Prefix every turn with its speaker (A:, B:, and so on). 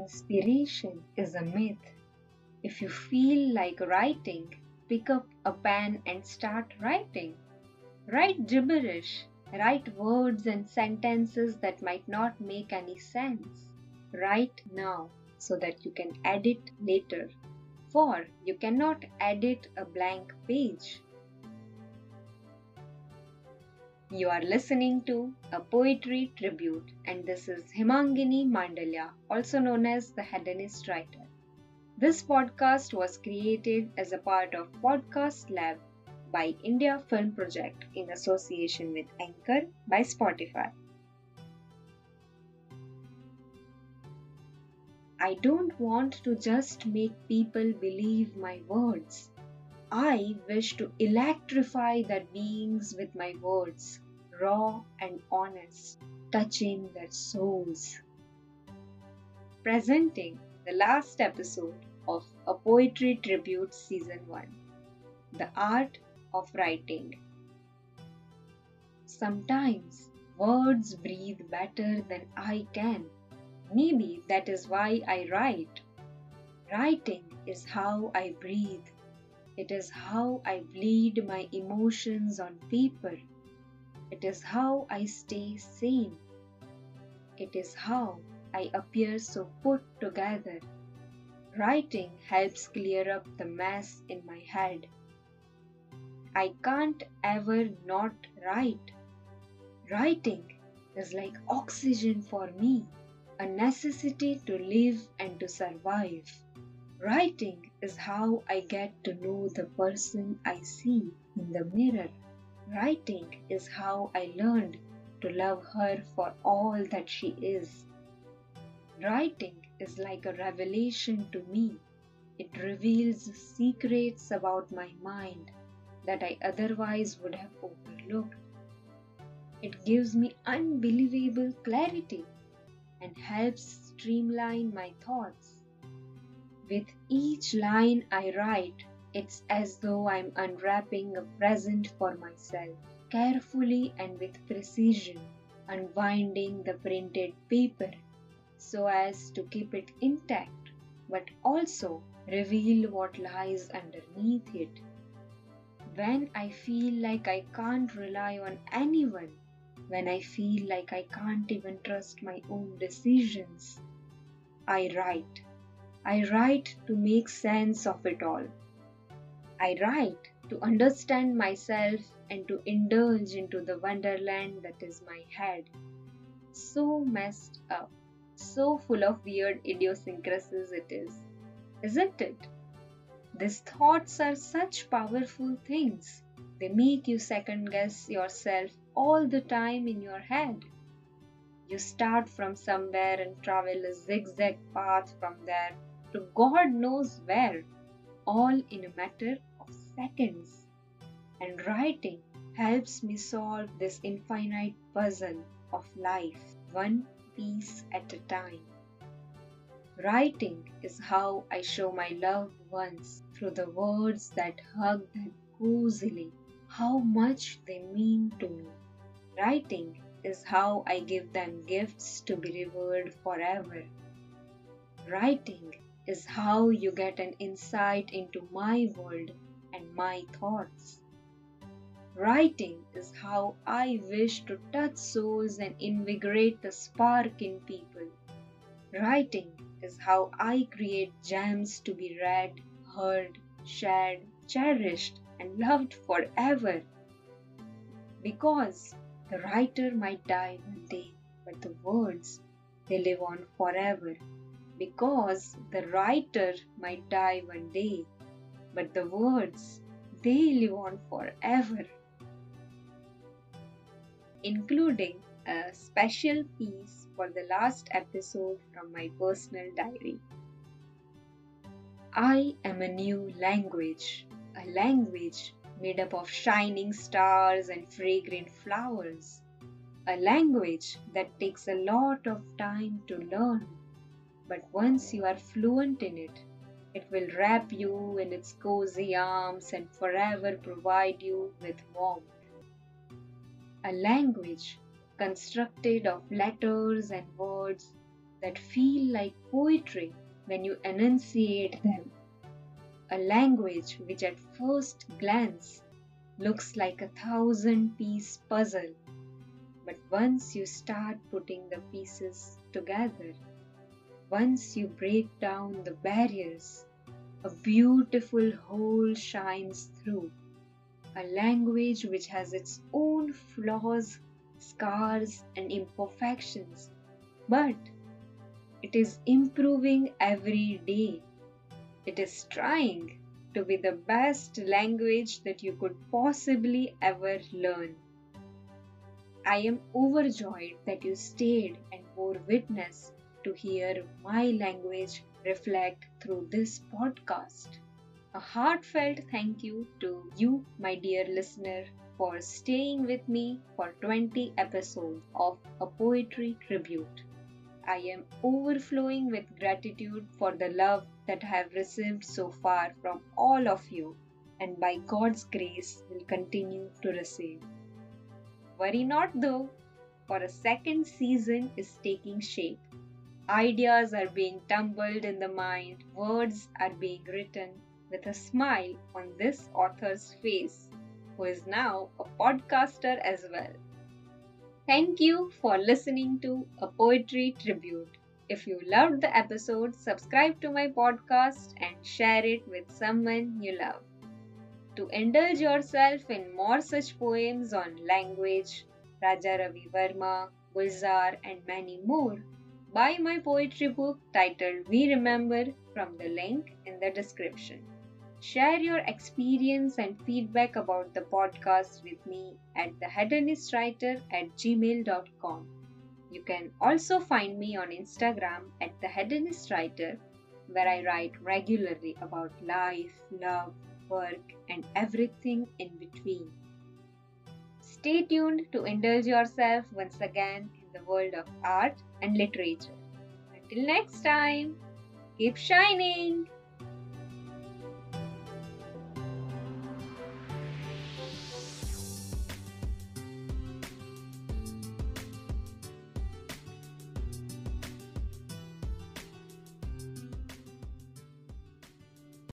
A: Inspiration is a myth. If you feel like writing, pick up a pen and start writing. Write gibberish. Write words and sentences that might not make any sense. Write now so that you can edit later. For you cannot edit a blank page. You are listening to a poetry tribute, and this is Hemangini Mandaliya, also known as the Hedonist Writer. This podcast was created as a part of Podcast Lab by India Film Project in association with Anchor by Spotify. I don't want to just make people believe my words. I wish to electrify their beings with my words, raw and honest, touching their souls. Presenting the last episode of A Poetry Tribute Season 1 The Art of Writing. Sometimes words breathe better than I can. Maybe that is why I write. Writing is how I breathe it is how I bleed my emotions on paper. It is how I stay sane. It is how I appear so put together. Writing helps clear up the mess in my head. I can't ever not write. Writing is like oxygen for me, a necessity to live and to survive. Writing is how I get to know the person I see in the mirror. Writing is how I learned to love her for all that she is. Writing is like a revelation to me. It reveals secrets about my mind that I otherwise would have overlooked. It gives me unbelievable clarity and helps streamline my thoughts. With each line I write, it's as though I'm unwrapping a present for myself, carefully and with precision, unwinding the printed paper so as to keep it intact, but also reveal what lies underneath it. When I feel like I can't rely on anyone, when I feel like I can't even trust my own decisions, I write I write to make sense of it all. I write to understand myself and to indulge into the wonderland that is my head. So messed up, so full of weird idiosyncrasies it is, isn't it? These thoughts are such powerful things. They make you second guess yourself all the time in your head. You start from somewhere and travel a zigzag path from there to God knows where, all in a matter seconds. And writing helps me solve this infinite puzzle of life, one piece at a time. Writing is how I show my loved ones through the words that hug them cozily how much they mean to me. Writing is how I give them gifts to be revered forever. Writing is how you get an insight into my world and my thoughts. Writing is how I wish to touch souls and invigorate the spark in people. Writing is how I create gems to be read, heard, shared, cherished, and loved forever. Because the writer might die one day, but the words, they live on forever because the writer might die one day, but the words, they live on forever. Including a special piece for the last episode from my personal diary. I am a new language, a language made up of shining stars and fragrant flowers, a language that takes a lot of time to learn but once you are fluent in it, it will wrap you in its cozy arms and forever provide you with warmth. A language constructed of letters and words that feel like poetry when you enunciate them. A language which at first glance looks like a thousand piece puzzle, but once you start putting the pieces together, once you break down the barriers, a beautiful whole shines through. A language which has its own flaws, scars, and imperfections, but it is improving every day. It is trying to be the best language that you could possibly ever learn. I am overjoyed that you stayed and bore witness to hear my language reflect through this podcast. A heartfelt thank you to you, my dear listener, for staying with me for 20 episodes of a poetry tribute. I am overflowing with gratitude for the love that I have received so far from all of you, and by God's grace will continue to receive. Worry not though, for a second season is taking shape. Ideas are being tumbled in the mind, words are being written with a smile on this author's face, who is now a podcaster as well. Thank you for listening to a poetry tribute. If you loved the episode, subscribe to my podcast and share it with someone you love. To indulge yourself in more such poems on language, Raja Ravi Varma, Gulzar, and many more, buy my poetry book titled We Remember from the link in the description. Share your experience and feedback about the podcast with me at thehedonistwriter at gmail.com. You can also find me on Instagram at the Hedonist Writer, where I write regularly about life, love, work, and everything in between. Stay tuned to indulge yourself once again in the world of art and literature. Until next time, keep shining!